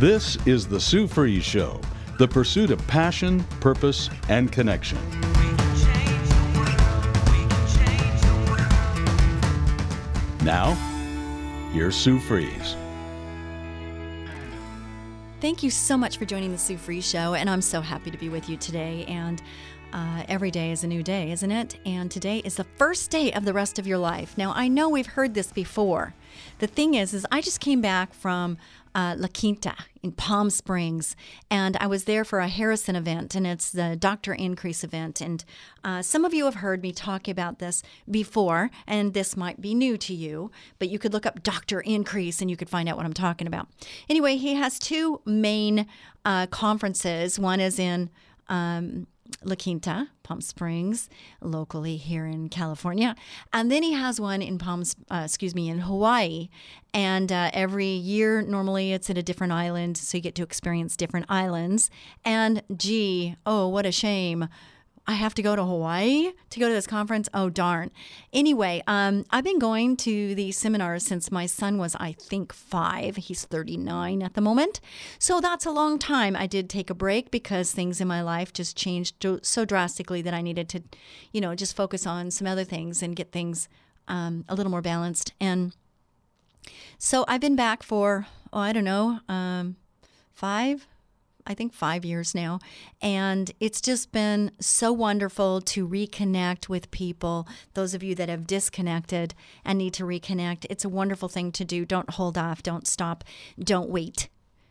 This is The Sue Fries Show, the pursuit of passion, purpose, and connection. Now, here's Sue Fries. Thank you so much for joining the Sue Fries Show, and I'm so happy to be with you today. And uh, every day is a new day, isn't it? And today is the first day of the rest of your life. Now, I know we've heard this before. The thing is, is I just came back from uh, La Quinta in Palm Springs, and I was there for a Harrison event, and it's the Doctor Increase event. And uh, some of you have heard me talk about this before, and this might be new to you, but you could look up Doctor Increase and you could find out what I'm talking about. Anyway, he has two main uh, conferences. One is in um, La Quinta, Palm Springs, locally here in California, and then he has one in Palms, uh, excuse me, in Hawaii. And uh, every year, normally it's at a different island, so you get to experience different islands. And gee, oh, what a shame! I have to go to Hawaii to go to this conference. Oh, darn. Anyway, um, I've been going to these seminars since my son was, I think, five. He's 39 at the moment. So that's a long time. I did take a break because things in my life just changed so drastically that I needed to, you know, just focus on some other things and get things um, a little more balanced. And so I've been back for, oh, I don't know, um, five, I think five years now. And it's just been so wonderful to reconnect with people. Those of you that have disconnected and need to reconnect, it's a wonderful thing to do. Don't hold off, don't stop, don't wait.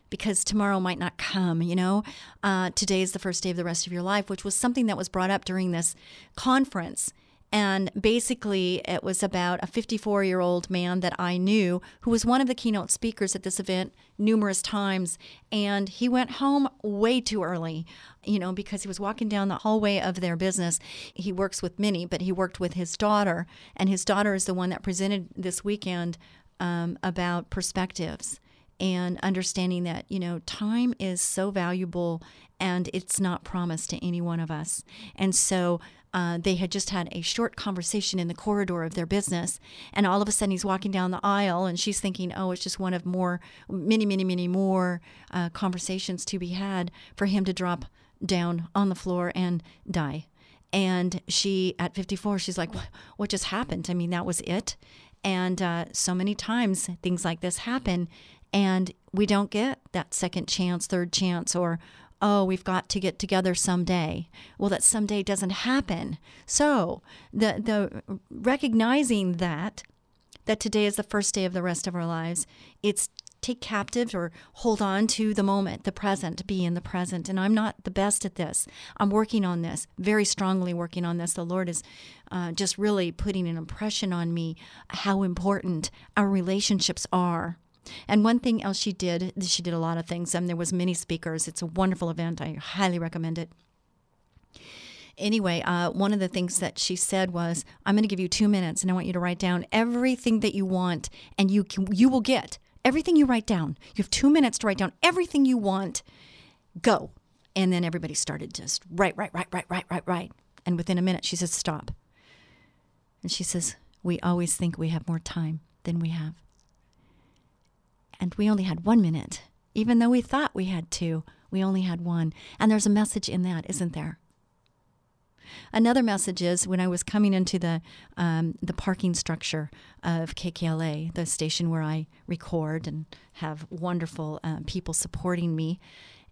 Because tomorrow might not come, you know? Uh, today is the first day of the rest of your life, which was something that was brought up during this conference. And basically, it was about a 54 year old man that I knew who was one of the keynote speakers at this event numerous times. And he went home way too early, you know, because he was walking down the hallway of their business. He works with many, but he worked with his daughter. And his daughter is the one that presented this weekend um, about perspectives and understanding that, you know, time is so valuable and it's not promised to any one of us. And so, uh, they had just had a short conversation in the corridor of their business. And all of a sudden, he's walking down the aisle, and she's thinking, oh, it's just one of more, many, many, many more uh, conversations to be had for him to drop down on the floor and die. And she, at 54, she's like, what just happened? I mean, that was it. And uh, so many times things like this happen, and we don't get that second chance, third chance, or oh, we've got to get together someday. Well, that someday doesn't happen. So the the recognizing that that today is the first day of the rest of our lives, it's take captive or hold on to the moment, the present, be in the present. And I'm not the best at this. I'm working on this, very strongly working on this. The Lord is uh, just really putting an impression on me how important our relationships are. And one thing else she did, she did a lot of things. And there was many speakers. It's a wonderful event. I highly recommend it. Anyway, uh, one of the things that she said was, "I'm going to give you two minutes, and I want you to write down everything that you want, and you can, you will get everything you write down. You have two minutes to write down everything you want. Go." And then everybody started just write, write, write, write, write, write, write. And within a minute, she says, "Stop." And she says, "We always think we have more time than we have." And we only had one minute. Even though we thought we had two, we only had one. And there's a message in that, isn't there? Another message is when I was coming into the um, the parking structure of KKLA, the station where I record and have wonderful uh, people supporting me,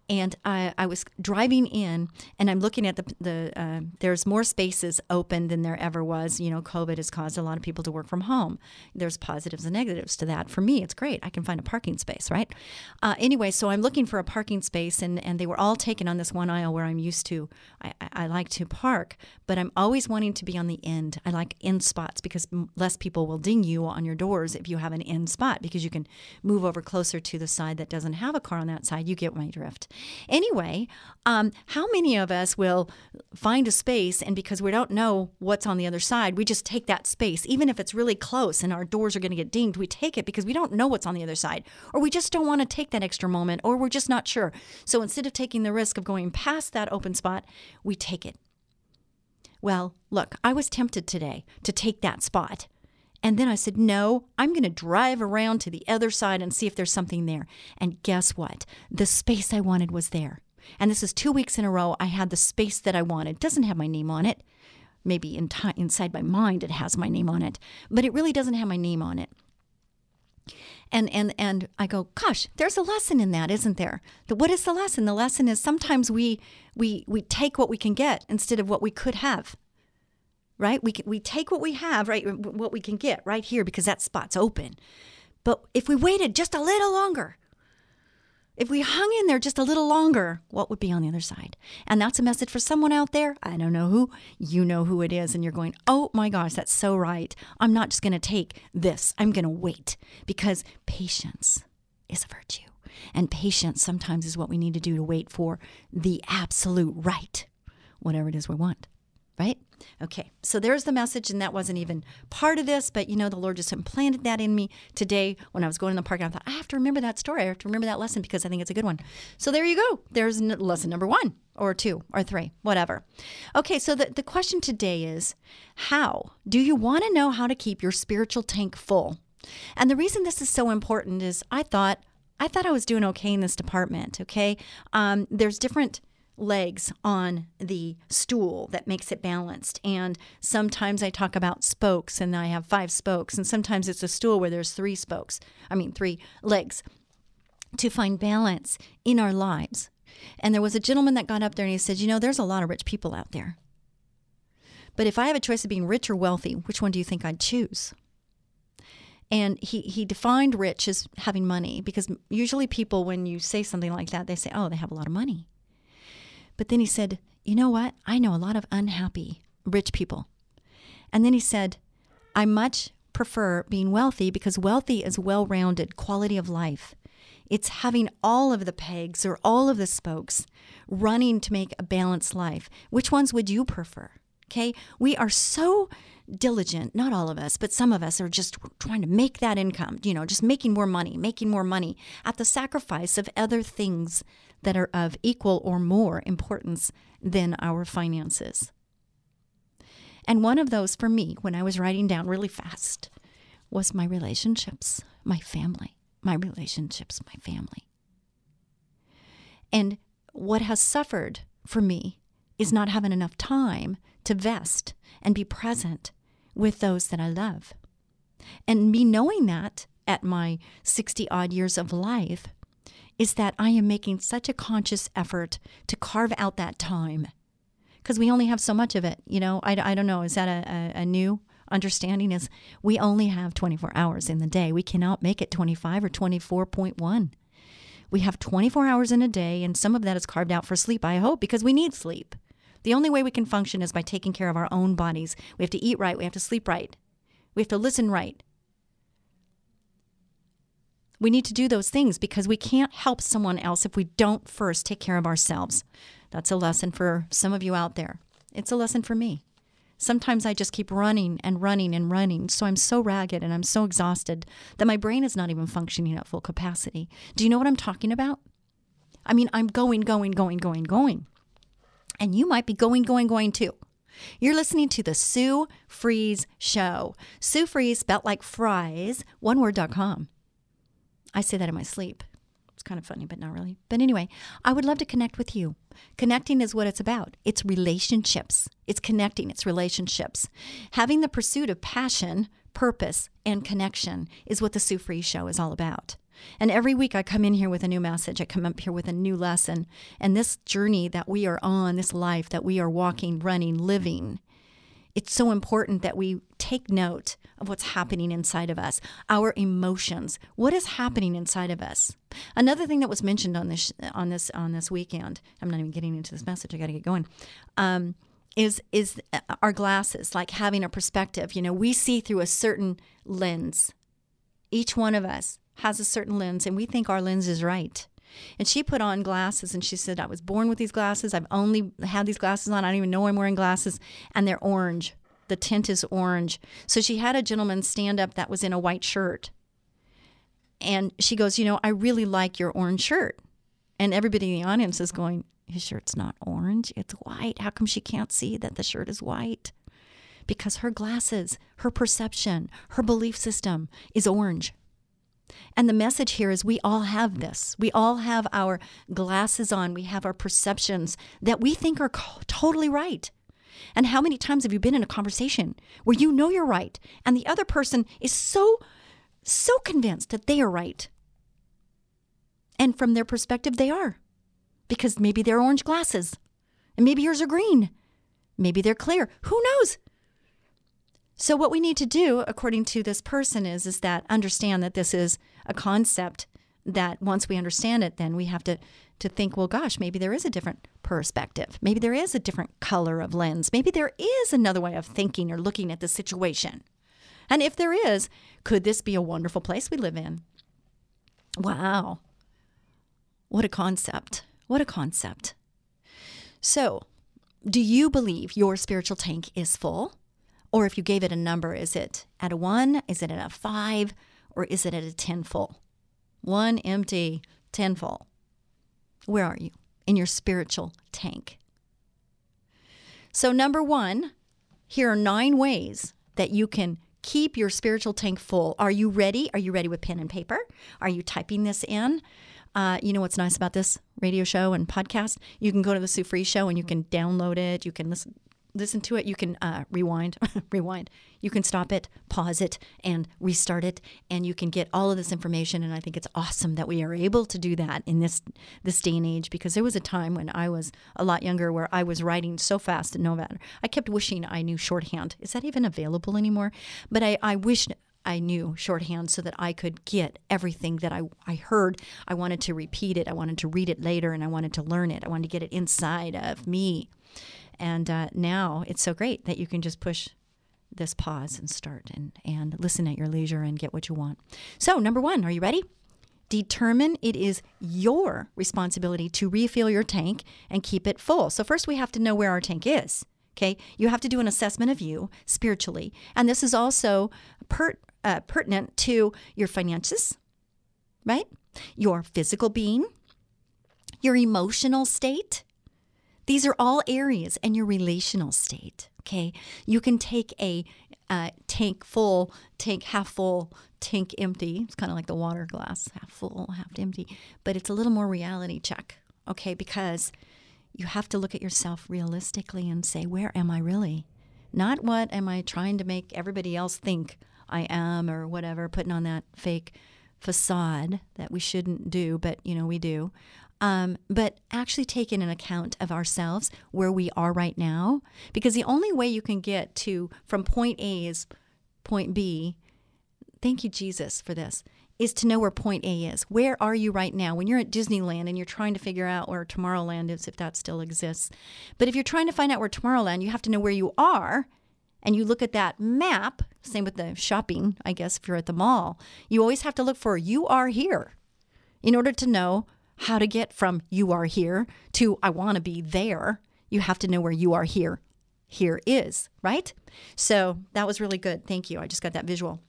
and I, I, was driving in and i'm looking at the, the uh, there's more spaces open than there ever was. You know covid has caused a lot of people to work from home. There's positives and negatives to that. For me it's great. I can find a parking space right? Uh, anyway so i'm looking for a parking space and, and they were all taken on this one aisle where i'm used to. I, I like to park but i'm always wanting to be on the end. I like end spots because less people will ding you on your doors if you have an end spot because you can move over closer to the side that doesn't have a car on that side. You get my drift Anyway, um, how many of us will find a space and because we don't know what's on the other side, we just take that space, even if it's really close and our doors are going to get dinged, we take it because we don't know what's on the other side, or we just don't want to take that extra moment, or we're just not sure. So instead of taking the risk of going past that open spot, we take it. Well, look, I was tempted today to take that spot And then I said, no, I'm going to drive around to the other side and see if there's something there. And guess what? The space I wanted was there. And this is two weeks in a row. I had the space that I wanted. Doesn't have my name on it. Maybe in t- inside my mind it has my name on it, but it really doesn't have my name on it. And and and I go, gosh, there's a lesson in that, isn't there? The, what is the lesson? The lesson is sometimes we we we take what we can get instead of what we could have right? We, we take what we have, right? What we can get right here because that spot's open. But if we waited just a little longer, if we hung in there just a little longer, what would be on the other side? And that's a message for someone out there. I don't know who. You know who it is. And you're going, oh my gosh, that's so right. I'm not just going to take this, I'm going to wait because patience is a virtue. And patience sometimes is what we need to do to wait for the absolute right, whatever it is we want, right? Okay, so there's the message, and that wasn't even part of this, but you know, the Lord just implanted that in me today when I was going in the park. And I thought, I have to remember that story. I have to remember that lesson because I think it's a good one. So there you go. There's lesson number one, or two, or three, whatever. Okay, so the, the question today is how do you want to know how to keep your spiritual tank full? And the reason this is so important is I thought, I thought I was doing okay in this department. Okay, um, there's different legs on the stool that makes it balanced. And sometimes I talk about spokes and I have five spokes. And sometimes it's a stool where there's three spokes, I mean, three legs to find balance in our lives. And there was a gentleman that got up there and he said, You know, there's a lot of rich people out there. But if I have a choice of being rich or wealthy, which one do you think I'd choose? And he, he defined rich as having money because usually people, when you say something like that, they say, oh, they have a lot of money. But then he said, You know what? I know a lot of unhappy rich people. And then he said, I much prefer being wealthy because wealthy is well rounded quality of life. It's having all of the pegs or all of the spokes running to make a balanced life. Which ones would you prefer? Okay. We are so diligent, not all of us, but some of us are just trying to make that income, you know, just making more money, making more money at the sacrifice of other things that are of equal or more importance than our finances. And one of those for me, when I was writing down really fast, was my relationships, my family, my relationships, my family. And what has suffered for me is not having enough time to vest and be present with those that I love. And me knowing that at my 60 odd years of life is that I am making such a conscious effort to carve out that time because we only have so much of it. You know, I, I don't know. Is that a, a, a new understanding? Is we only have 24 hours in the day. We cannot make it 25 or 24.1. We have 24 hours in a day, and some of that is carved out for sleep, I hope, because we need sleep. The only way we can function is by taking care of our own bodies. We have to eat right, we have to sleep right, we have to listen right, we need to do those things because we can't help someone else if we don't first take care of ourselves. That's a lesson for some of you out there. It's a lesson for me. Sometimes I just keep running and running and running. So I'm so ragged and I'm so exhausted that my brain is not even functioning at full capacity. Do you know what I'm talking about? I mean, I'm going, going, going, going, going. And you might be going, going, going too. You're listening to the Sue Fries Show. Sue Fries, spelled like fries, one word.com. I say that in my sleep. It's kind of funny, but not really. But anyway, I would love to connect with you. Connecting is what it's about. It's relationships. It's connecting, it's relationships. Having the pursuit of passion, purpose, and connection is what the Sue Fries Show is all about. And every week I come in here with a new message. I come up here with a new lesson. And this journey that we are on, this life that we are walking, running, living, it's so important that we take note of what's happening inside of us, our emotions, what is happening inside of us. Another thing that was mentioned on this on this on this weekend, I'm not even getting into this message. I got to get going. Um, is is our glasses like having a perspective? You know, we see through a certain lens. Each one of us has a certain lens, and we think our lens is right. And she put on glasses and she said, I was born with these glasses. I've only had these glasses on. I don't even know I'm wearing glasses. And they're orange. The tint is orange. So she had a gentleman stand up that was in a white shirt. And she goes, You know, I really like your orange shirt. And everybody in the audience is going, His shirt's not orange, it's white. How come she can't see that the shirt is white? because her glasses, her perception, her belief system is orange. And the message here is we all have this. We all have our glasses on. We have our perceptions that we think are totally right. And how many times have you been in a conversation where you know you're right and the other person is so, so convinced that they are right? And from their perspective, they are because maybe they're orange glasses and maybe yours are green. Maybe they're clear. Who knows? So what we need to do according to this person is is that understand that this is a concept that once we understand it then we have to to think well gosh maybe there is a different perspective. Maybe there is a different color of lens. Maybe there is another way of thinking or looking at the situation. And if there is, could this be a wonderful place we live in? Wow. What a concept. What a concept. So, do you believe your spiritual tank is full? Or if you gave it a number, is it at a one? Is it at a five? Or is it at a 10 full? One empty, 10 full. Where are you in your spiritual tank? So, number one, here are nine ways that you can keep your spiritual tank full. Are you ready? Are you ready with pen and paper? Are you typing this in? Uh, you know what's nice about this radio show and podcast? You can go to the Sue Fries Show and you can download it. You can listen listen to it. You can uh, rewind, rewind. You can stop it, pause it, and restart it, and you can get all of this information. And I think it's awesome that we are able to do that in this this day and age because there was a time when I was a lot younger where I was writing so fast and no matter. I kept wishing I knew shorthand. Is that even available anymore? But I, I wish I knew shorthand so that I could get everything that I, I heard. I wanted to repeat it. I wanted to read it later and I wanted to learn it. I wanted to get it inside of me. And uh, now it's so great that you can just push this pause and start and, and listen at your leisure and get what you want. So, number one, are you ready? Determine it is your responsibility to refill your tank and keep it full. So, first, we have to know where our tank is. Okay, you have to do an assessment of you spiritually, and this is also uh, pertinent to your finances, right? Your physical being, your emotional state. These are all areas, and your relational state. Okay, you can take a uh, tank full, tank half full, tank empty. It's kind of like the water glass, half full, half empty, but it's a little more reality check. Okay, because you have to look at yourself realistically and say, where am I really? Not what am I trying to make everybody else think I am or whatever, putting on that fake facade that we shouldn't do, but you know, we do. Um, but actually taking an account of ourselves where we are right now, because the only way you can get to from point A is point B. Thank you, Jesus, for this is to know where point A is. Where are you right now? When you're at Disneyland and you're trying to figure out where Tomorrowland is, if that still exists. But if you're trying to find out where Tomorrowland, you have to know where you are. And you look at that map, same with the shopping, I guess, if you're at the mall, you always have to look for you are here in order to know how to get from you are here to I want to be there. You have to know where you are here. Here is, right? So that was really good. Thank you. I just got that visual.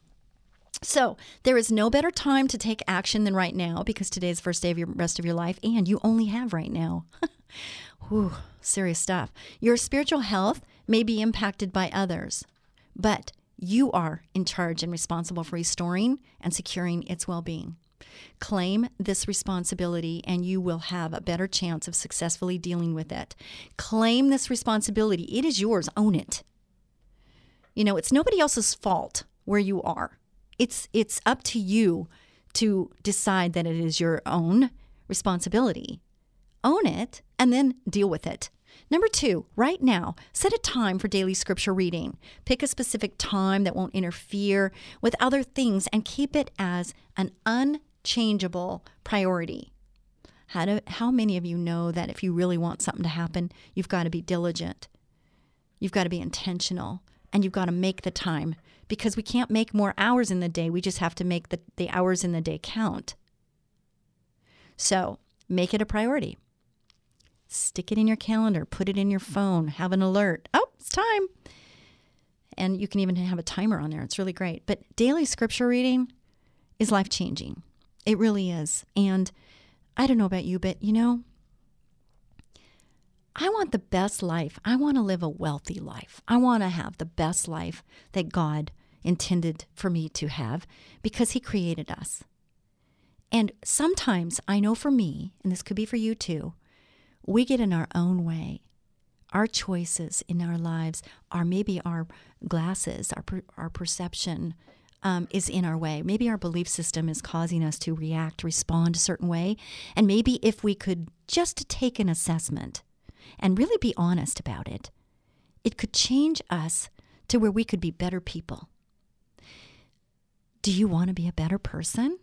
So, there is no better time to take action than right now because today is the first day of your rest of your life and you only have right now. Whew, serious stuff. Your spiritual health may be impacted by others, but you are in charge and responsible for restoring and securing its well being. Claim this responsibility and you will have a better chance of successfully dealing with it. Claim this responsibility. It is yours. Own it. You know, it's nobody else's fault where you are. It's it's up to you to decide that it is your own responsibility. Own it and then deal with it. Number two, right now, set a time for daily scripture reading. Pick a specific time that won't interfere with other things and keep it as an unchangeable priority. How, do, how many of you know that if you really want something to happen, you've got to be diligent? You've got to be intentional and you've got to make the time because we can't make more hours in the day. We just have to make the, the hours in the day count. So make it a priority. Stick it in your calendar, put it in your phone, have an alert. Oh, it's time. And you can even have a timer on there. It's really great. But daily scripture reading is life changing. It really is. And I don't know about you, but you know, I want the best life. I want to live a wealthy life. I want to have the best life that God intended for me to have because He created us. And sometimes I know for me, and this could be for you too, we get in our own way. Our choices in our lives are maybe our glasses, our, per, our perception um, is in our way. Maybe our belief system is causing us to react, respond a certain way. And maybe if we could just take an assessment and really be honest about it, it could change us to where we could be better people. Do you want to be a better person?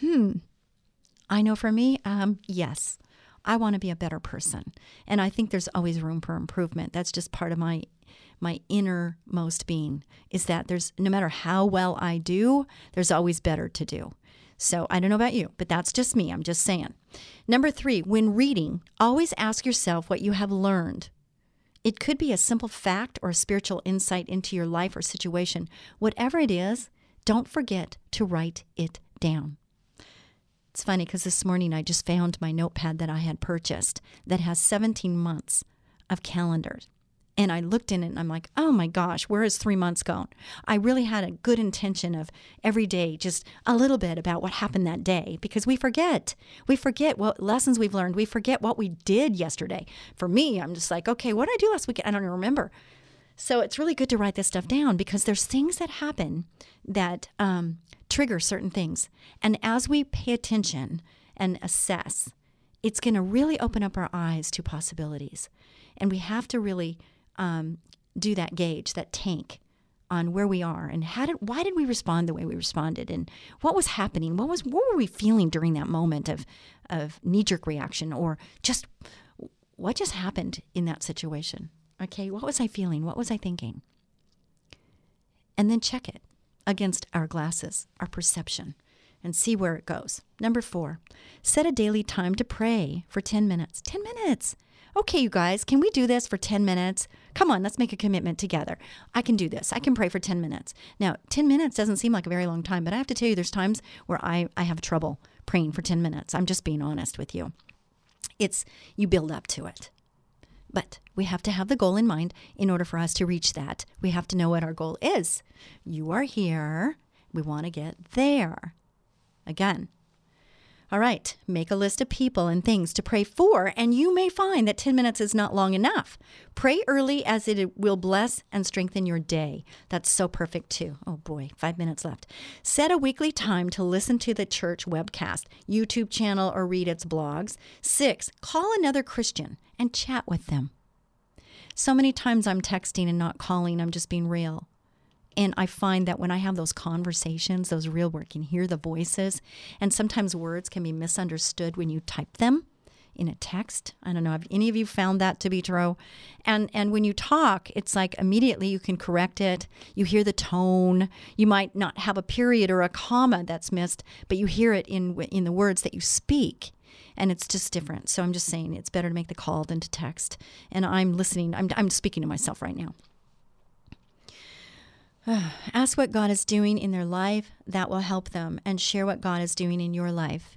Hmm. I know for me, um, yes. I want to be a better person. And I think there's always room for improvement. That's just part of my my innermost being is that there's no matter how well I do, there's always better to do. So I don't know about you, but that's just me. I'm just saying. Number three, when reading, always ask yourself what you have learned. It could be a simple fact or a spiritual insight into your life or situation. Whatever it is, don't forget to write it down. It's funny because this morning I just found my notepad that I had purchased that has 17 months of calendars. And I looked in it and I'm like, oh my gosh, where is three months gone? I really had a good intention of every day just a little bit about what happened that day because we forget. We forget what lessons we've learned. We forget what we did yesterday. For me, I'm just like, okay, what did I do last week? I don't even remember. So it's really good to write this stuff down because there's things that happen that um, trigger certain things. And as we pay attention and assess, it's going to really open up our eyes to possibilities. And we have to really um, do that gauge, that tank on where we are and how did why did we respond the way we responded and what was happening? What was what were we feeling during that moment of of knee jerk reaction or just what just happened in that situation? Okay what was i feeling? What was i thinking? And then check it against our glasses our perception and see where it goes. Number 4 set a daily time to pray for 10 minutes. 10 minutes okay, you guys, can we do this for 10 minutes? Come on, let's make a commitment together. I can do this. I can pray for 10 minutes. Now, 10 minutes doesn't seem like a very long time, but I have to tell you, there's times where I, I have trouble praying for 10 minutes. I'm just being honest with you. It's, you build up to it. But we have to have the goal in mind in order for us to reach that. We have to know what our goal is. You are here. We want to get there. Again, all right, make a list of people and things to pray for, and you may find that 10 minutes is not long enough. Pray early as it will bless and strengthen your day. That's so perfect, too. Oh boy, five minutes left. Set a weekly time to listen to the church webcast, YouTube channel, or read its blogs. Six, call another Christian and chat with them. So many times I'm texting and not calling, I'm just being real. And I find that when I have those conversations, those real where I can hear the voices, and sometimes words can be misunderstood when you type them in a text. I don't know, have any of you found that to be true? And and when you talk, it's like immediately you can correct it. You hear the tone. You might not have a period or a comma that's missed, but you hear it in in the words that you speak and it's just different. So I'm just saying it's better to make the call than to text. And I'm listening. I'm I'm speaking to myself right now. Ask what God is doing in their life that will help them and share what God is doing in your life.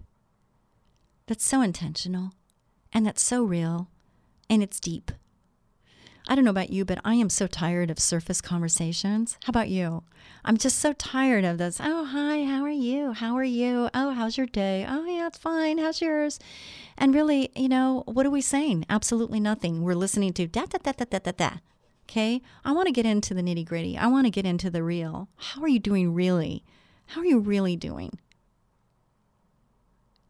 That's so intentional and that's so real and it's deep. I don't know about you, but I am so tired of surface conversations. How about you? I'm just so tired of this. Oh, hi, how are you? How are you? Oh, how's your day? Oh, yeah, it's fine. How's yours? And really, you know, what are we saying? Absolutely nothing. We're listening to da da da da da da da. Okay. I want to get into the nitty gritty. I want to get into the real. How are you doing really? How are you really doing?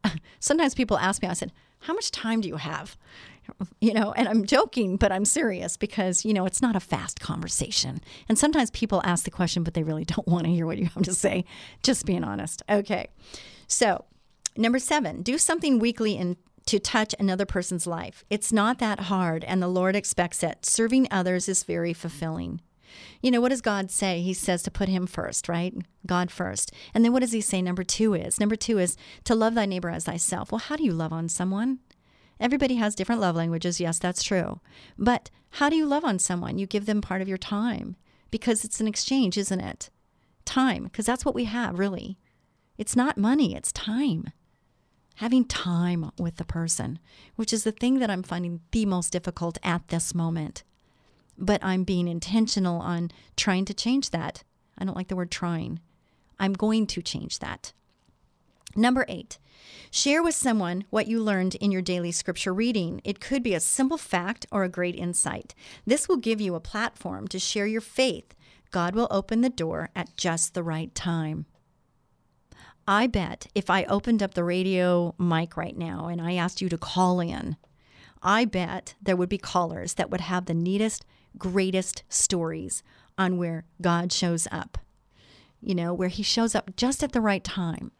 Sometimes people ask me, I said, How much time do you have? You know, and I'm joking, but I'm serious because, you know, it's not a fast conversation. And sometimes people ask the question, but they really don't want to hear what you have to say. Just being honest. Okay. So, number seven, do something weekly in to touch another person's life. It's not that hard, and the Lord expects it. Serving others is very fulfilling. You know, what does God say? He says to put Him first, right? God first. And then what does He say number two is? Number two is to love thy neighbor as thyself. Well, how do you love on someone? Everybody has different love languages. Yes, that's true. But how do you love on someone? You give them part of your time because it's an exchange, isn't it? Time, because that's what we have, really. It's not money, it's time. Having time with the person, which is the thing that I'm finding the most difficult at this moment. But I'm being intentional on trying to change that. I don't like the word trying. I'm going to change that. Number eight, share with someone what you learned in your daily scripture reading. It could be a simple fact or a great insight. This will give you a platform to share your faith. God will open the door at just the right time. I bet if I opened up the radio mic right now and I asked you to call in, I bet there would be callers that would have the neatest, greatest stories on where God shows up, you know, where He shows up just at the right time.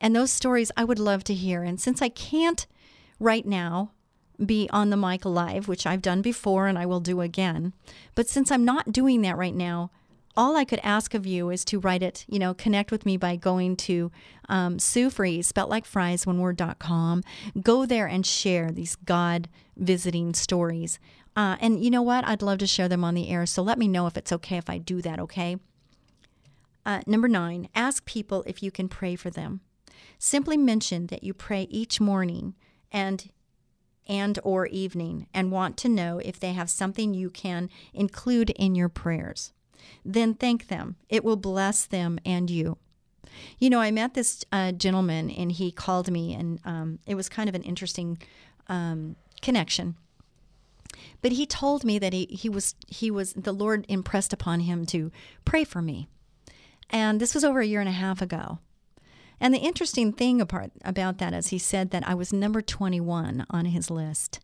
And those stories I would love to hear. And since I can't right now be on the mic live, which I've done before and I will do again, but since I'm not doing that right now, all I could ask of you is to write it, you know, connect with me by going to um, Sue Fries, spelt like fries, one word.com. Go there and share these God visiting stories. Uh, and you know what? I'd love to share them on the air. So let me know if it's okay if I do that, okay? Uh, number nine, ask people if you can pray for them. Simply mention that you pray each morning and and or evening and want to know if they have something you can include in your prayers then thank them. It will bless them and you. You know, I met this uh, gentleman and he called me, and um, it was kind of an interesting um, connection. But he told me that he, he was he was the Lord impressed upon him to pray for me, and this was over a year and a half ago. And the interesting thing apart, about that is he said that I was number 21 on his list.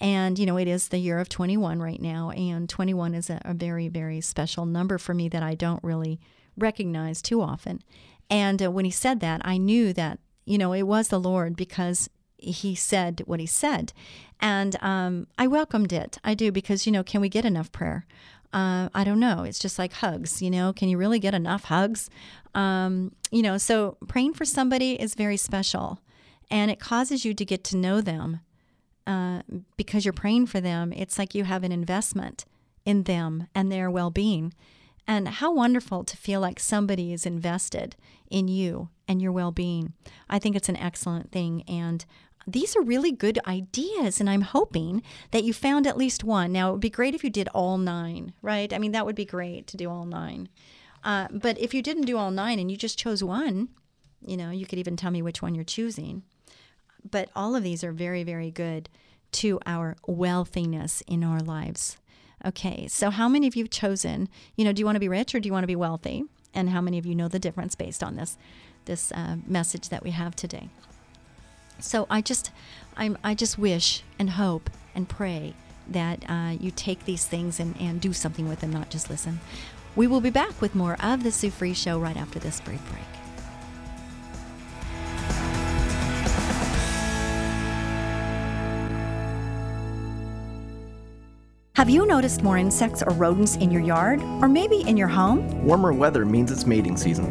And, you know, it is the year of 21 right now. And 21 is a, a very, very special number for me that I don't really recognize too often. And uh, when he said that, I knew that, you know, it was the Lord because he said what he said. And um, I welcomed it. I do because, you know, can we get enough prayer? Uh, I don't know. It's just like hugs, you know. Can you really get enough hugs? Um, you know, so praying for somebody is very special and it causes you to get to know them uh, because you're praying for them. It's like you have an investment in them and their well being. And how wonderful to feel like somebody is invested in you and your well being. I think it's an excellent thing. And these are really good ideas. And I'm hoping that you found at least one. Now, it would be great if you did all nine, right? I mean, that would be great to do all nine. Uh, but if you didn't do all nine and you just chose one, you know, you could even tell me which one you're choosing. But all of these are very, very good to our wealthiness in our lives. Okay, so how many of you have chosen, you know, do you want to be rich or do you want to be wealthy? And how many of you know the difference based on this this uh, message that we have today? So I just, I'm, I just wish and hope and pray that uh, you take these things and, and do something with them, not just listen. We will be back with more of the Sue Fries Show right after this brief break. Have you noticed more insects or rodents in your yard or maybe in your home? Warmer weather means it's mating season.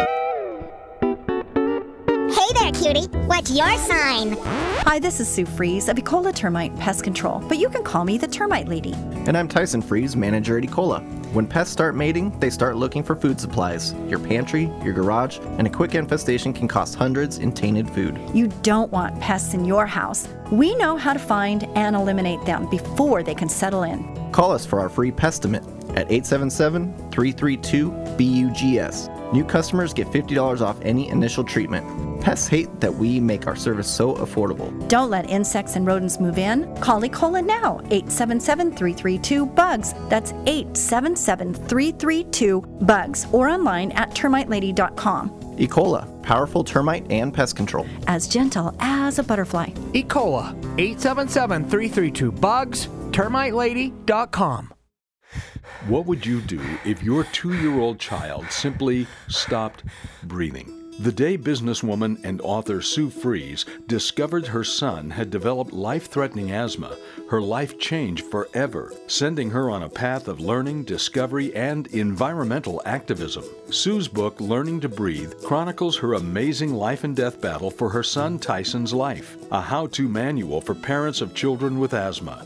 Hey there, cutie. What's your sign? Hi, this is Sue Fries of Ecola Termite Pest Control, but you can call me the Termite Lady. And I'm Tyson Fries, manager at Ecola. When pests start mating, they start looking for food supplies. Your pantry, your garage, and a quick infestation can cost hundreds in tainted food. You don't want pests in your house. We know how to find and eliminate them before they can settle in. Call us for our free pestimate at 877 332 BUGS. New customers get $50 off any initial treatment. Pests hate that we make our service so affordable. Don't let insects and rodents move in. Call Ecola now, 877-332-BUGS. That's 877-332-BUGS or online at termitelady.com. Ecola, powerful termite and pest control. As gentle as a butterfly. Ecola, 877-332-BUGS, termitelady.com. What would you do if your two year old child simply stopped breathing? The day businesswoman and author Sue Fries discovered her son had developed life threatening asthma, her life changed forever, sending her on a path of learning, discovery, and environmental activism. Sue's book, Learning to Breathe, chronicles her amazing life and death battle for her son Tyson's life, a how to manual for parents of children with asthma.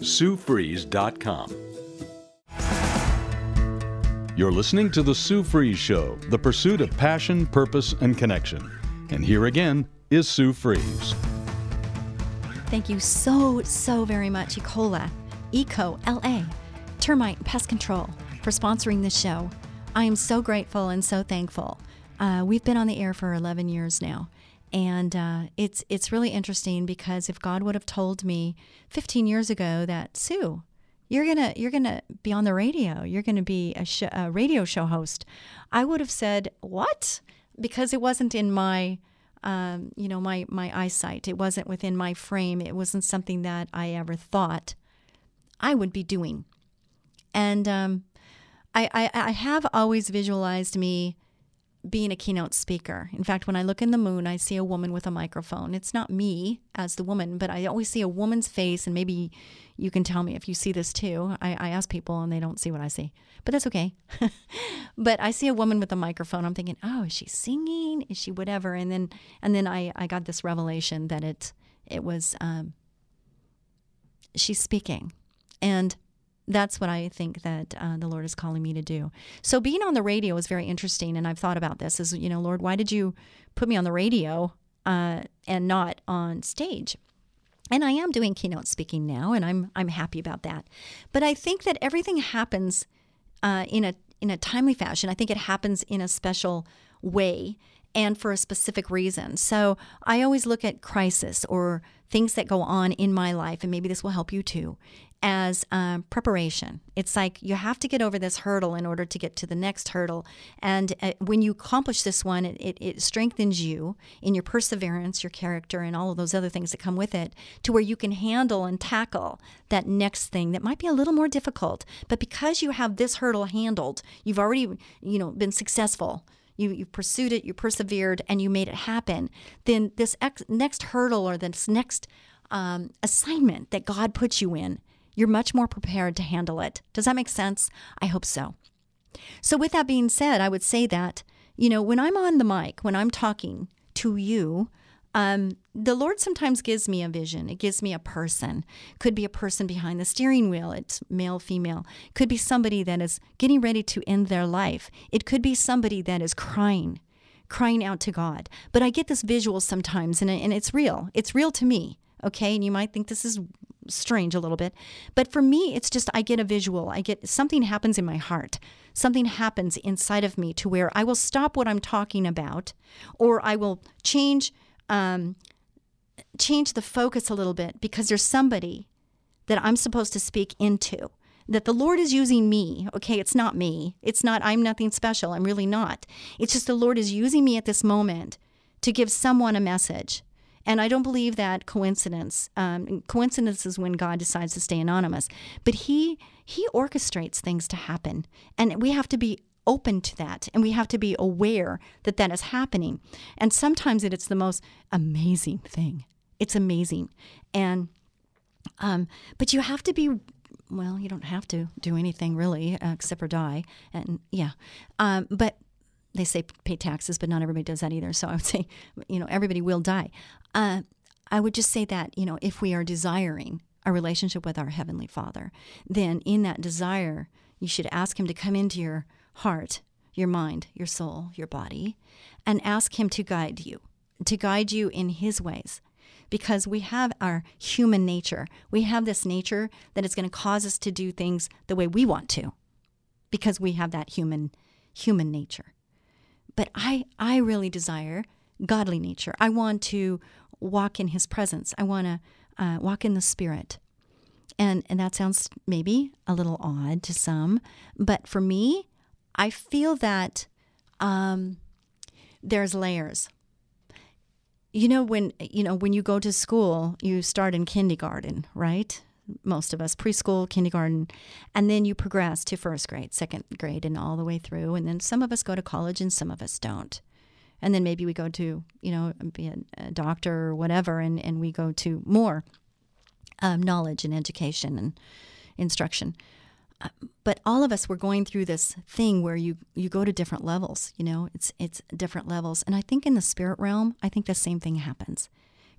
SueFries.com. You're listening to The Sue Fries Show, the pursuit of passion, purpose, and connection. And here again is Sue Fries. Thank you so, so very much, Ecola, Eco LA, Termite and Pest Control, for sponsoring this show. I am so grateful and so thankful. Uh, we've been on the air for 11 years now. And uh, it's it's really interesting because if God would have told me 15 years ago that Sue, you're gonna you're gonna be on the radio, you're gonna be a, sh- a radio show host, I would have said what? Because it wasn't in my um, you know my my eyesight. It wasn't within my frame. It wasn't something that I ever thought I would be doing. And um, I, I, I have always visualized me being a keynote speaker. In fact, when I look in the moon, I see a woman with a microphone. It's not me as the woman, but I always see a woman's face, and maybe you can tell me if you see this too. I, I ask people, and they don't see what I see, but that's okay. but I see a woman with a microphone. I'm thinking, oh, is she singing? Is she whatever? And then, and then I, I got this revelation that it, it was, um, she's speaking, and that's what I think that uh, the Lord is calling me to do. So being on the radio is very interesting, and I've thought about this. Is you know, Lord, why did you put me on the radio uh, and not on stage? And I am doing keynote speaking now, and I'm I'm happy about that. But I think that everything happens uh, in a in a timely fashion. I think it happens in a special way and for a specific reason. So I always look at crisis or things that go on in my life, and maybe this will help you too, as um, preparation. It's like you have to get over this hurdle in order to get to the next hurdle. And uh, when you accomplish this one, it, it, it strengthens you in your perseverance, your character, and all of those other things that come with it to where you can handle and tackle that next thing that might be a little more difficult. But because you have this hurdle handled, you've already, you know, been successful you, you pursued it, you persevered, and you made it happen, then this ex- next hurdle or this next um, assignment that God puts you in you're much more prepared to handle it. Does that make sense? I hope so. So, with that being said, I would say that, you know, when I'm on the mic, when I'm talking to you, um, the Lord sometimes gives me a vision. It gives me a person. Could be a person behind the steering wheel. It's male, female. Could be somebody that is getting ready to end their life. It could be somebody that is crying, crying out to God. But I get this visual sometimes, and, and it's real. It's real to me. Okay. And you might think this is strange a little bit. But for me, it's just I get a visual. I get something happens in my heart. Something happens inside of me to where I will stop what I'm talking about, or I will change um, change the focus a little bit because there's somebody that I'm supposed to speak into. That the Lord is using me. Okay, it's not me. It's not, I'm nothing special. I'm really not. It's just the Lord is using me at this moment to give someone a message and I don't believe that coincidence. Um, coincidence is when God decides to stay anonymous, but He He orchestrates things to happen, and we have to be open to that and we have to be aware that that is happening. And sometimes it, it's the most amazing thing. It's amazing. And um, but you have to be well you don't have to do anything really uh, except for die. And yeah. Um, but they say pay taxes, but not everybody does that either. So I would say, you know, everybody will die. Uh, I would just say that, you know, if we are desiring a relationship with our Heavenly Father, then in that desire, you should ask Him to come into your heart, your mind, your soul, your body, and ask Him to guide you, to guide you in His ways. Because we have our human nature. We have this nature that is going to cause us to do things the way we want to, because we have that human human nature. But I, I really desire godly nature. I want to walk in His presence. I want to uh, walk in the Spirit. And, and that sounds maybe a little odd to some, but for me, I feel that um, there's layers. You know when you know when you go to school, you start in kindergarten, right? Most of us preschool, kindergarten, and then you progress to first grade, second grade, and all the way through. And then some of us go to college and some of us don't. And then maybe we go to, you know, be a, doctor or whatever, and, and we go to more um, knowledge and education and instruction. Uh, but all of us were going through this thing where you you go to different levels. You know, it's it's different levels, and I think in the spirit realm, I think the same thing happens.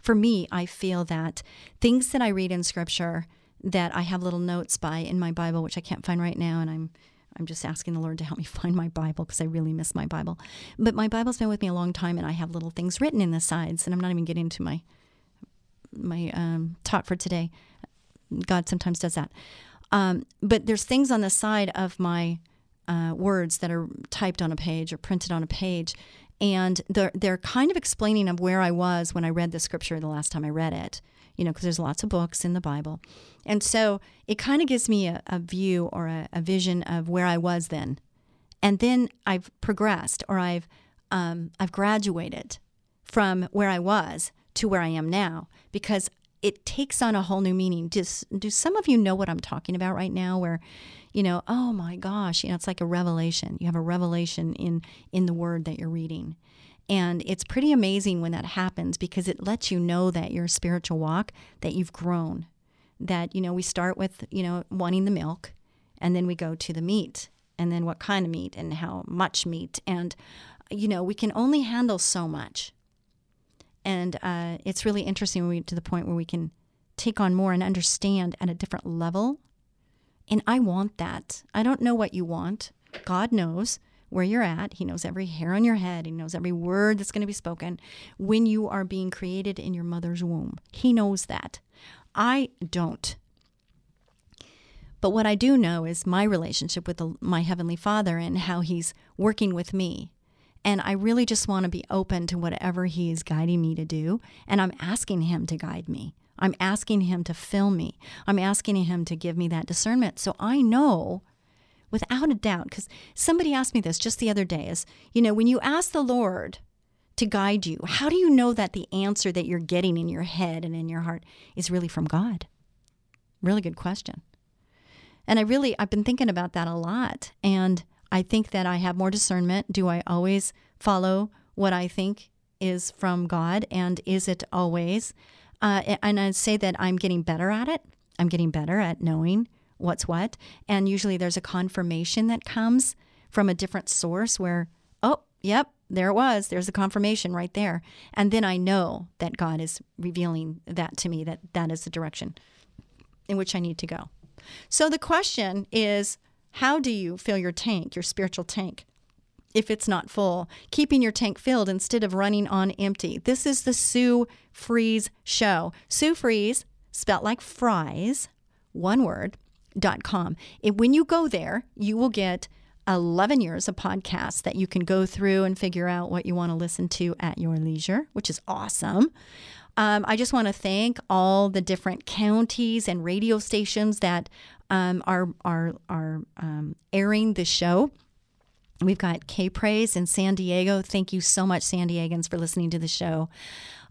For me, I feel that things that I read in Scripture that I have little notes by in my Bible, which I can't find right now, and I'm I'm just asking the Lord to help me find my Bible because I really miss my Bible. But my Bible's been with me a long time, and I have little things written in the sides, and I'm not even getting to my my um, talk for today. God sometimes does that. Um, but there's things on the side of my uh, words that are typed on a page or printed on a page, and they're they're kind of explaining of where I was when I read the scripture the last time I read it. You know, because there's lots of books in the Bible, and so it kind of gives me a, a view or a, a, vision of where I was then, and then I've progressed or I've um, I've graduated from where I was to where I am now because it takes on a whole new meaning. Does do some of you know what I'm talking about right now? Where, you know, oh my gosh, you know, it's like a revelation. You have a revelation in in the word that you're reading. And it's pretty amazing when that happens because it lets you know that your spiritual walk, that you've grown. That, you know, we start with, you know, wanting the milk and then we go to the meat and then what kind of meat and how much meat. And, you know, we can only handle so much and uh, it's really interesting when we get to the point where we can take on more and understand at a different level. And I want that. I don't know what you want. God knows where you're at. He knows every hair on your head. He knows every word that's going to be spoken when you are being created in your mother's womb. He knows that. I don't. But what I do know is my relationship with the, my Heavenly Father and how He's working with me and I really just want to be open to whatever He is guiding me to do. And I'm asking Him to guide me. I'm asking Him to fill me. I'm asking Him to give me that discernment. So I know without a doubt, because somebody asked me this just the other day is, you know, when you ask the Lord to guide you, how do you know that the answer that you're getting in your head and in your heart is really from God? Really good question. And I really, I've been thinking about that a lot. And I think that I have more discernment. Do I always follow what I think is from God? And is it always? Uh, and I'd say that I'm getting better at it. I'm getting better at knowing what's what. And usually there's a confirmation that comes from a different source where, oh, yep, there it was. There's a confirmation right there. And then I know that God is revealing that to me, that that is the direction in which I need to go. So the question is how do you fill your tank, your spiritual tank? If it's not full, keeping your tank filled instead of running on empty. This is the Sue Fries Show. Sue Fries, spelt like fries, one word, dot com. And when you go there, you will get 11 years of podcasts that you can go through and figure out what you want to listen to at your leisure, which is awesome. Um, I just want to thank all the different counties and radio stations that um, are are are um, airing the show. We've got K Praise in San Diego. Thank you so much, San Diegans, for listening to the show.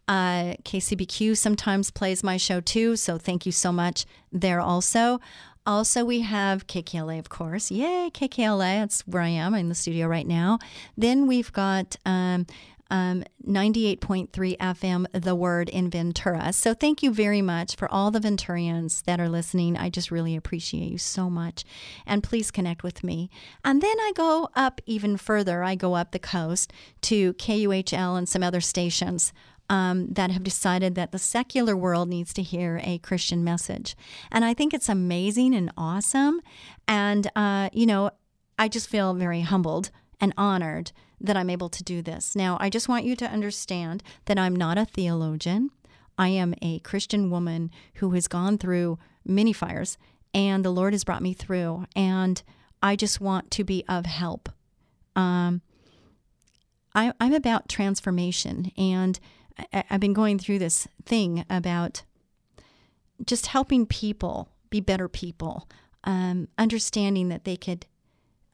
Uh, KCBQ sometimes plays my show too, so thank you so much there also. Also, we have KKLA, of course. Yay, KKLA. That's where I am in the studio right now. Then we've got um, um, 98.3 FM, The Word in Ventura. So thank you very much for all the Venturians that are listening. I just really appreciate you so much. And please connect with me. And then I go up even further. I go up the coast to KUHL and some other stations. Um, that have decided that the secular world needs to hear a Christian message. And I think it's amazing and awesome. And, uh, you know, I just feel very humbled and honored that I'm able to do this. Now, I just want you to understand that I'm not a theologian. I am a Christian woman who has gone through many fires, and the Lord has brought me through. And I just want to be of help. Um, I, am about transformation, and I, I've been going through this thing about just helping people be better people, um, understanding that they could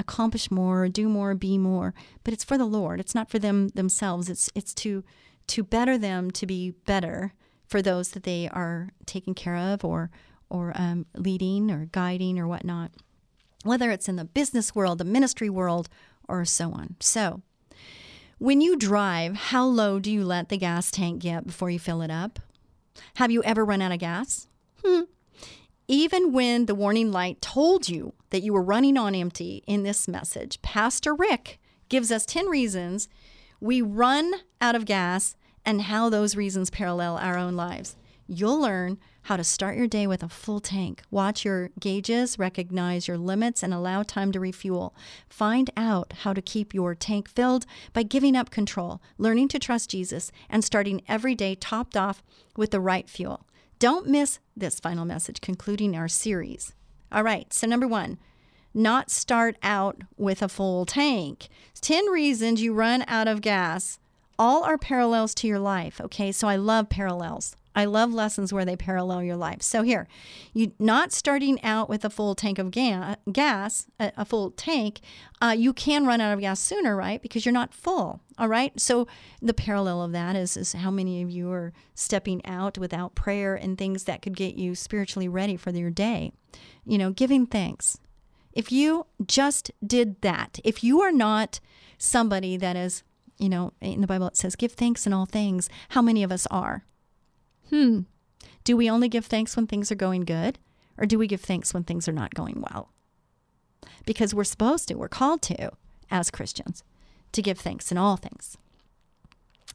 accomplish more, do more, be more, but it's for the Lord. It's not for them themselves. It's it's to to better them to be better for those that they are taking care of or or um, leading or guiding or whatnot, whether it's in the business world, the ministry world, or so on. So, when you drive, how low do you let the gas tank get before you fill it up? Have you ever run out of gas? Hmm. Even when the warning light told you that you were running on empty in this message, Pastor Rick gives us 10 reasons we run out of gas and how those reasons parallel our own lives. You'll learn how to start your day with a full tank. Watch your gauges, recognize your limits, and allow time to refuel. Find out how to keep your tank filled by giving up control, learning to trust Jesus, and starting every day topped off with the right fuel. Don't miss this final message concluding our series. All right, so number one, not start out with a full tank. 10 reasons you run out of gas. All are parallels to your life, okay? So I love parallels. I love lessons where they parallel your life. So here, you not starting out with a full tank of ga- gas, a, a, full tank, uh, you can run out of gas sooner, right? Because you're not full. All right. So the parallel of that is is how many of you are stepping out without prayer and things that could get you spiritually ready for your day. You know, giving thanks. If you just did that, if you are not somebody that is, you know, in the Bible it says, give thanks in all things. How many of us are? Hmm. Do we only give thanks when things are going good? Or do we give thanks when things are not going well? Because we're supposed to, we're called to, as Christians, to give thanks in all things.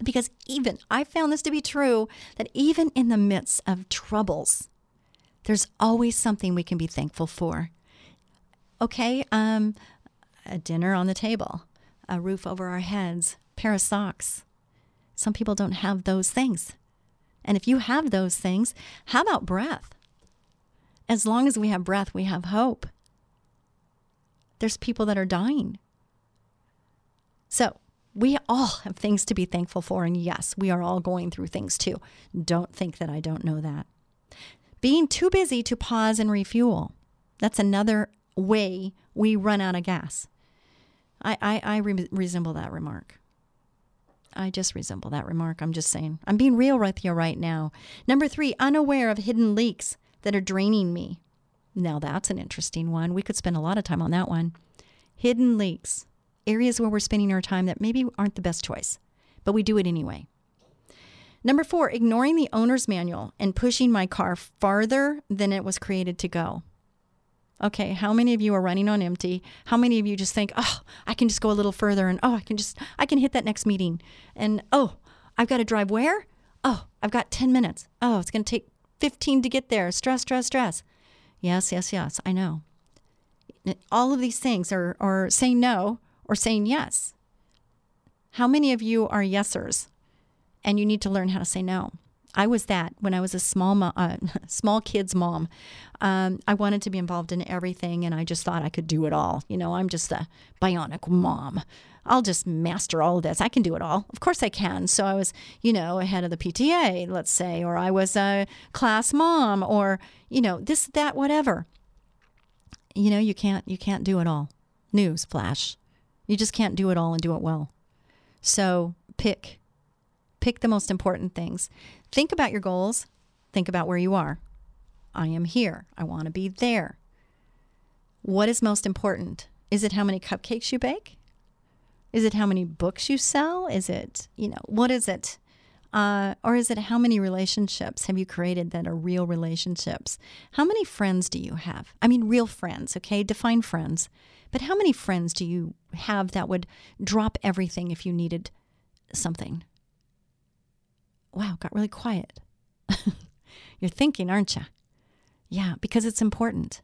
Because even, I found this to be true, that even in the midst of troubles, there's always something we can be thankful for. Okay, um, a dinner on the table, a roof over our heads, pair of socks. Some people don't have those things. And if you have those things, how about breath? As long as we have breath, we have hope. There's people that are dying. So, we all have things to be thankful for. And yes, we are all going through things too. Don't think that I don't know that. Being too busy to pause and refuel. That's another way we run out of gas. I, I, I re- resemble that remark. I just resemble that remark. I'm just saying. I'm being real with you right now. Number three, unaware of hidden leaks that are draining me. Now, that's an interesting one. We could spend a lot of time on that one. Hidden leaks, areas where we're spending our time that maybe aren't the best choice, but we do it anyway. Number four, ignoring the owner's manual and pushing my car farther than it was created to go. Okay, how many of you are running on empty? How many of you just think, oh, I can just go a little further and oh, I can just, I can hit that next meeting. And oh, I've got to drive where? Oh, I've got 10 minutes. Oh, it's going to take 15 to get there. Stress, stress, stress. Yes, yes, yes, I know. All of these things are, are saying no or saying yes. How many of you are yesers and you need to learn how to say no? I was that when I was a small mo- uh, small kid's mom. Um, I wanted to be involved in everything, and I just thought I could do it all. You know, I'm just a bionic mom. I'll just master all of this. I can do it all. Of course I can. So I was, you know, ahead of the PTA, let's say, or I was a class mom, or you know, this, that, whatever. You know, you can't you can't do it all. News flash. You just can't do it all and do it well. So pick pick the most important things. Think about your goals. Think about where you are. I am here. I want to be there. What is most important? Is it how many cupcakes you bake? Is it how many books you sell? Is it, you know, what is it? Uh, or is it how many relationships have you created that are real relationships? How many friends do you have? I mean, real friends, okay? Define friends. But how many friends do you have that would drop everything if you needed something? Wow, got really quiet. You're thinking, aren't you? Yeah, because it's important.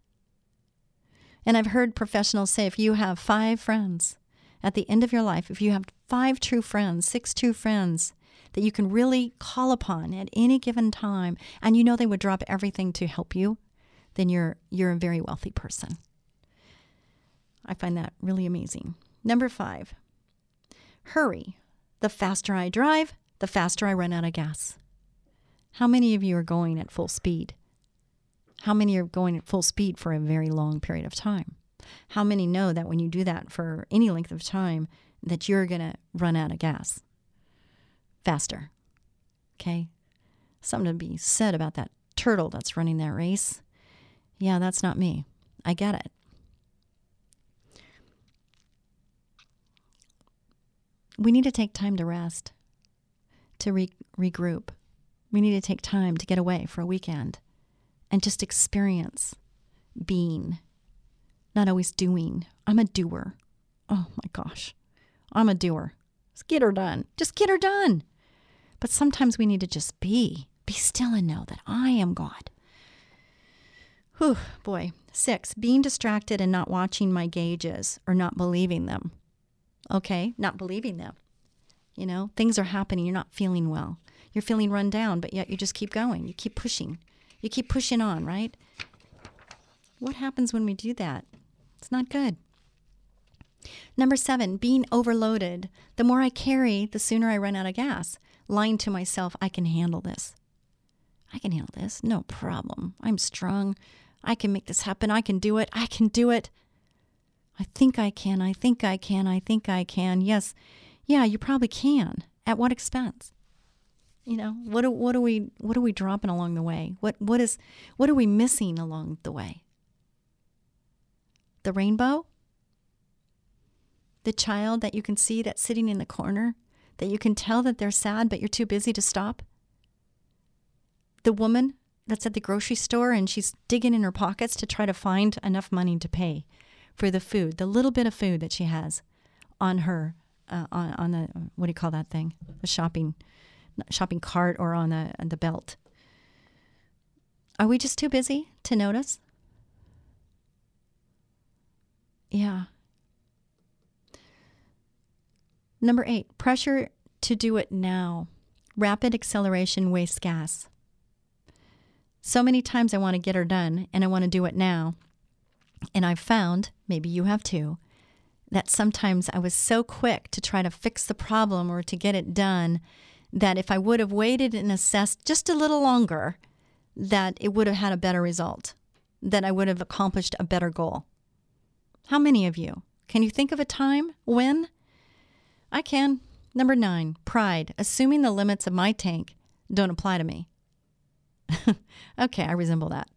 And I've heard professionals say if you have five friends at the end of your life, if you have five true friends, six true friends that you can really call upon at any given time, and you know they would drop everything to help you, then you're you're a very wealthy person. I find that really amazing. Number five, hurry. The faster I drive, the faster I run out of gas. How many of you are going at full speed? How many are going at full speed for a very long period of time? How many know that when you do that for any length of time that you're going to run out of gas faster? Okay? Something to be said about that turtle that's running that race. Yeah, that's not me. I get it. We need to take time to rest, to re- regroup. We need to take time to get away for a weekend and just experience being, not always doing. I'm a doer. Oh my gosh. I'm a doer. Just get her done. Just get her done. But sometimes we need to just be. Be still and know that I am God. Whew, boy. Six, being distracted and not watching my gauges or not believing them. Okay, not believing them. You know, things are happening. You're not feeling well. You're feeling run down, but yet you just keep going. You keep pushing. You keep pushing on, right? What happens when we do that? It's not good. Number seven, being overloaded. The more I carry, the sooner I run out of gas. Lying to myself, I can handle this. I can handle this. No problem. I'm strong. I can make this happen. I can do it. I can do it. I think I can. I think I can. I think I can. Yes. Yeah, you probably can. At what expense? You know, what are, what are we what are we dropping along the way? What what is what are we missing along the way? The rainbow? The child that you can see that's sitting in the corner, that you can tell that they're sad but you're too busy to stop? The woman that's at the grocery store and she's digging in her pockets to try to find enough money to pay for the food, the little bit of food that she has on her uh, on, on the what do you call that thing? The shopping shopping cart or on the the belt. Are we just too busy to notice? Yeah. Number 8, pressure to do it now. Rapid acceleration wastes gas. So many times I want to get her done and I want to do it now. And I've found, maybe you have too, that sometimes I was so quick to try to fix the problem or to get it done that if I would have waited and assessed just a little longer, that it would have had a better result, that I would have accomplished a better goal. How many of you? Can you think of a time when? I can. Number nine, pride, assuming the limits of my tank don't apply to me. okay, I resemble that.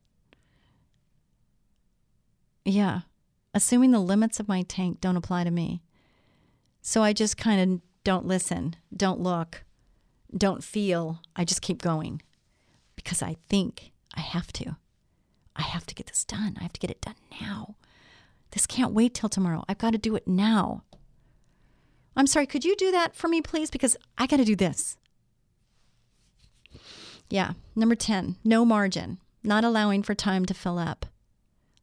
Yeah, assuming the limits of my tank don't apply to me. So I just kind of don't listen, don't look, don't feel. I just keep going because I think I have to. I have to get this done. I have to get it done now. This can't wait till tomorrow. I've got to do it now. I'm sorry, could you do that for me, please? Because I got to do this. Yeah. Number 10, no margin, not allowing for time to fill up.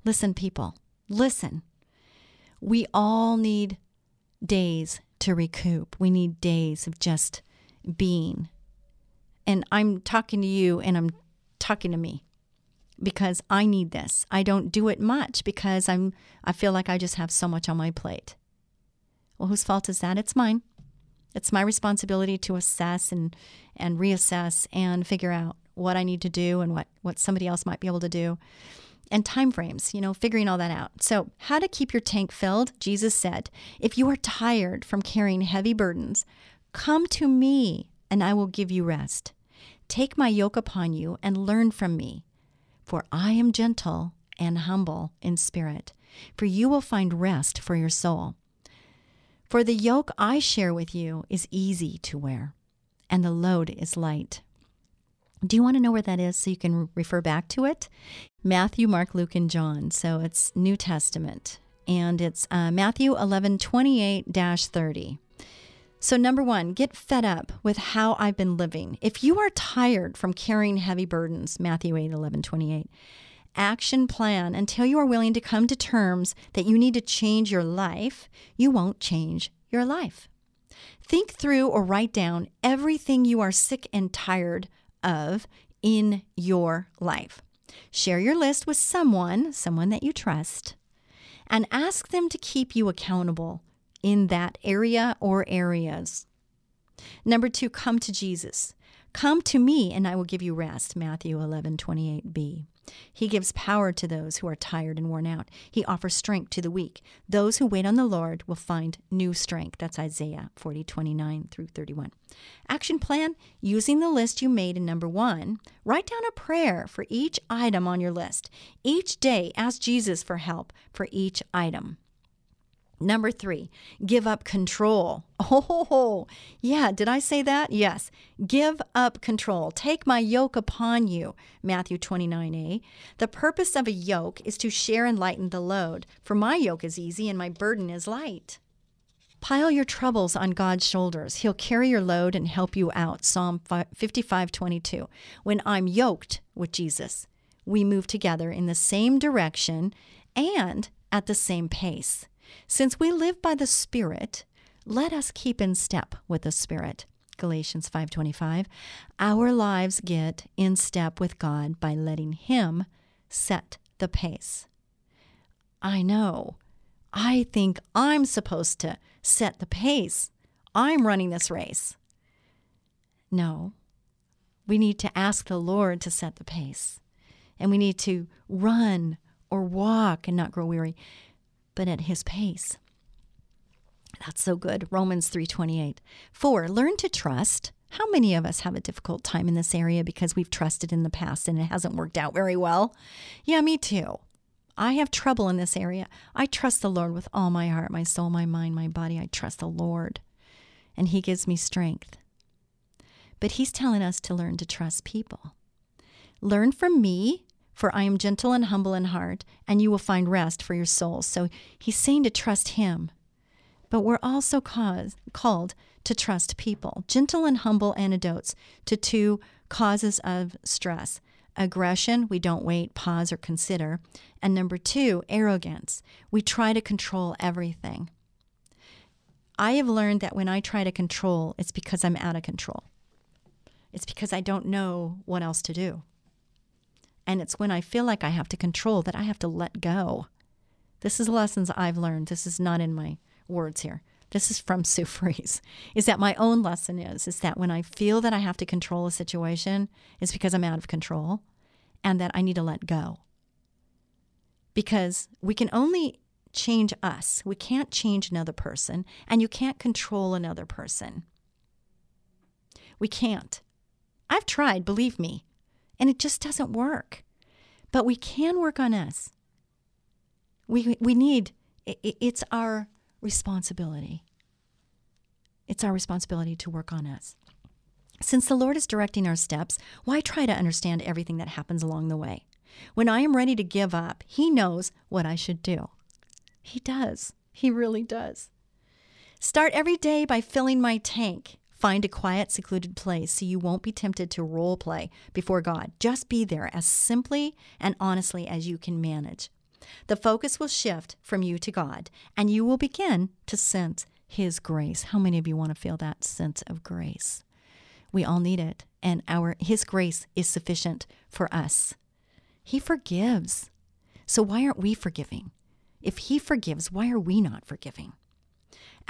Listen, people, listen. We all need days to recoup. We need days of just being. And I'm talking to you and I'm talking to me because I need this. I don't do it much because I'm I feel like I just have so much on my plate. Well, whose fault is that? It's mine. It's my responsibility to assess and and reassess and figure out what I need to do and what what somebody else might be able to do. And time frames, you know, figuring all that out. So, how to keep your tank filled? Jesus said, "If you are tired from carrying heavy burdens, come to me and I will give you rest. Take my yoke upon you and learn from me, for I am gentle and humble in spirit, for you will find rest for your soul. For the yoke I share with you is easy to wear, and the load is light. Do you want to know where that is so you can refer back to it? Matthew, Mark, Luke, and John. So it's New Testament. And it's uh, Matthew 11, 28 30. So, number one, get fed up with how I've been living. If you are tired from carrying heavy burdens, Matthew 8, 11, 28, action plan until you are willing to come to terms that you need to change your life, you won't change your life. Think through or write down everything you are sick and tired of in your life. Share your list with someone, someone that you trust, and ask them to keep you accountable in that area or areas. Number two, come to Jesus. Come to me and I will give you rest. Matthew 11, 28b. He gives power to those who are tired and worn out. He offers strength to the weak. Those who wait on the Lord will find new strength. That's Isaiah 40, 29 through 31. Action plan using the list you made in number one, write down a prayer for each item on your list. Each day, ask Jesus for help for each item. Number three, give up control. Oh, yeah, did I say that? Yes. Give up control. Take my yoke upon you. Matthew 29a. The purpose of a yoke is to share and lighten the load. For my yoke is easy and my burden is light. Pile your troubles on God's shoulders. He'll carry your load and help you out. Psalm 55:22. When I'm yoked with Jesus, we move together in the same direction and at the same pace. Since we live by the Spirit, let us keep in step with the Spirit. Galatians 5:25. Our lives get in step with God by letting him set the pace. I know. I think I'm supposed to set the pace. I'm running this race. No. We need to ask the Lord to set the pace. And we need to run or walk and not grow weary but at his pace. That's so good. Romans 3:28. 4. Learn to trust. How many of us have a difficult time in this area because we've trusted in the past and it hasn't worked out very well? Yeah, me too. I have trouble in this area. I trust the Lord with all my heart, my soul, my mind, my body. I trust the Lord, and He gives me strength. But He's telling us to learn to trust people. Learn from me for I am gentle and humble in heart, and you will find rest for your souls. So he's saying to trust him. But we're also cause, called to trust people. Gentle and humble antidotes to two causes of stress aggression, we don't wait, pause, or consider. And number two, arrogance. We try to control everything. I have learned that when I try to control, it's because I'm out of control. It's because I don't know what else to do. And it's when I feel like I have to control that I have to let go. This is lessons I've learned. This is not in my words here. This is from Sue Fries. Is that my own lesson is is that when I feel that I have to control a situation, it's because I'm out of control and that I need to let go. Because we can only change us. We can't change another person and you can't control another person. We can't. I've tried, believe me and it just doesn't work. But we can work on us. We, we need, it's our responsibility. It's our responsibility to work on us. Since the Lord is directing our steps, why try to understand everything that happens along the way? When I am ready to give up, He knows what I should do. He does. He really does. Start every day by filling my tank. Find a quiet, secluded place so you won't be tempted to role play before God. Just be there as simply and honestly as you can manage. The focus will shift from you to God, and you will begin to sense His grace. How many of you want to feel that sense of grace? We all need it, and our His grace is sufficient for us. He forgives. So why aren't we forgiving? If He forgives, why are we not forgiving?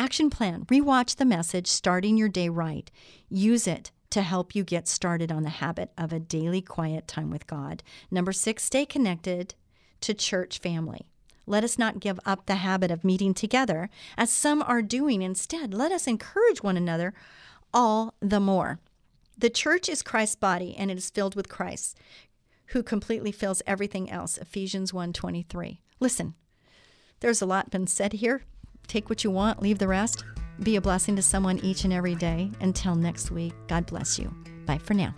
Action plan rewatch the message starting your day right. Use it to help you get started on the habit of a daily quiet time with God. Number six, stay connected to church family. Let us not give up the habit of meeting together, as some are doing. Instead, let us encourage one another all the more. The church is Christ's body, and it is filled with Christ, who completely fills everything else. Ephesians 1:23. Listen, there's a lot been said here. Take what you want, leave the rest. Be a blessing to someone each and every day. Until next week, God bless you. Bye for now.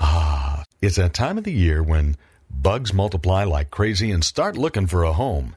Ah, it's that time of the year when bugs multiply like crazy and start looking for a home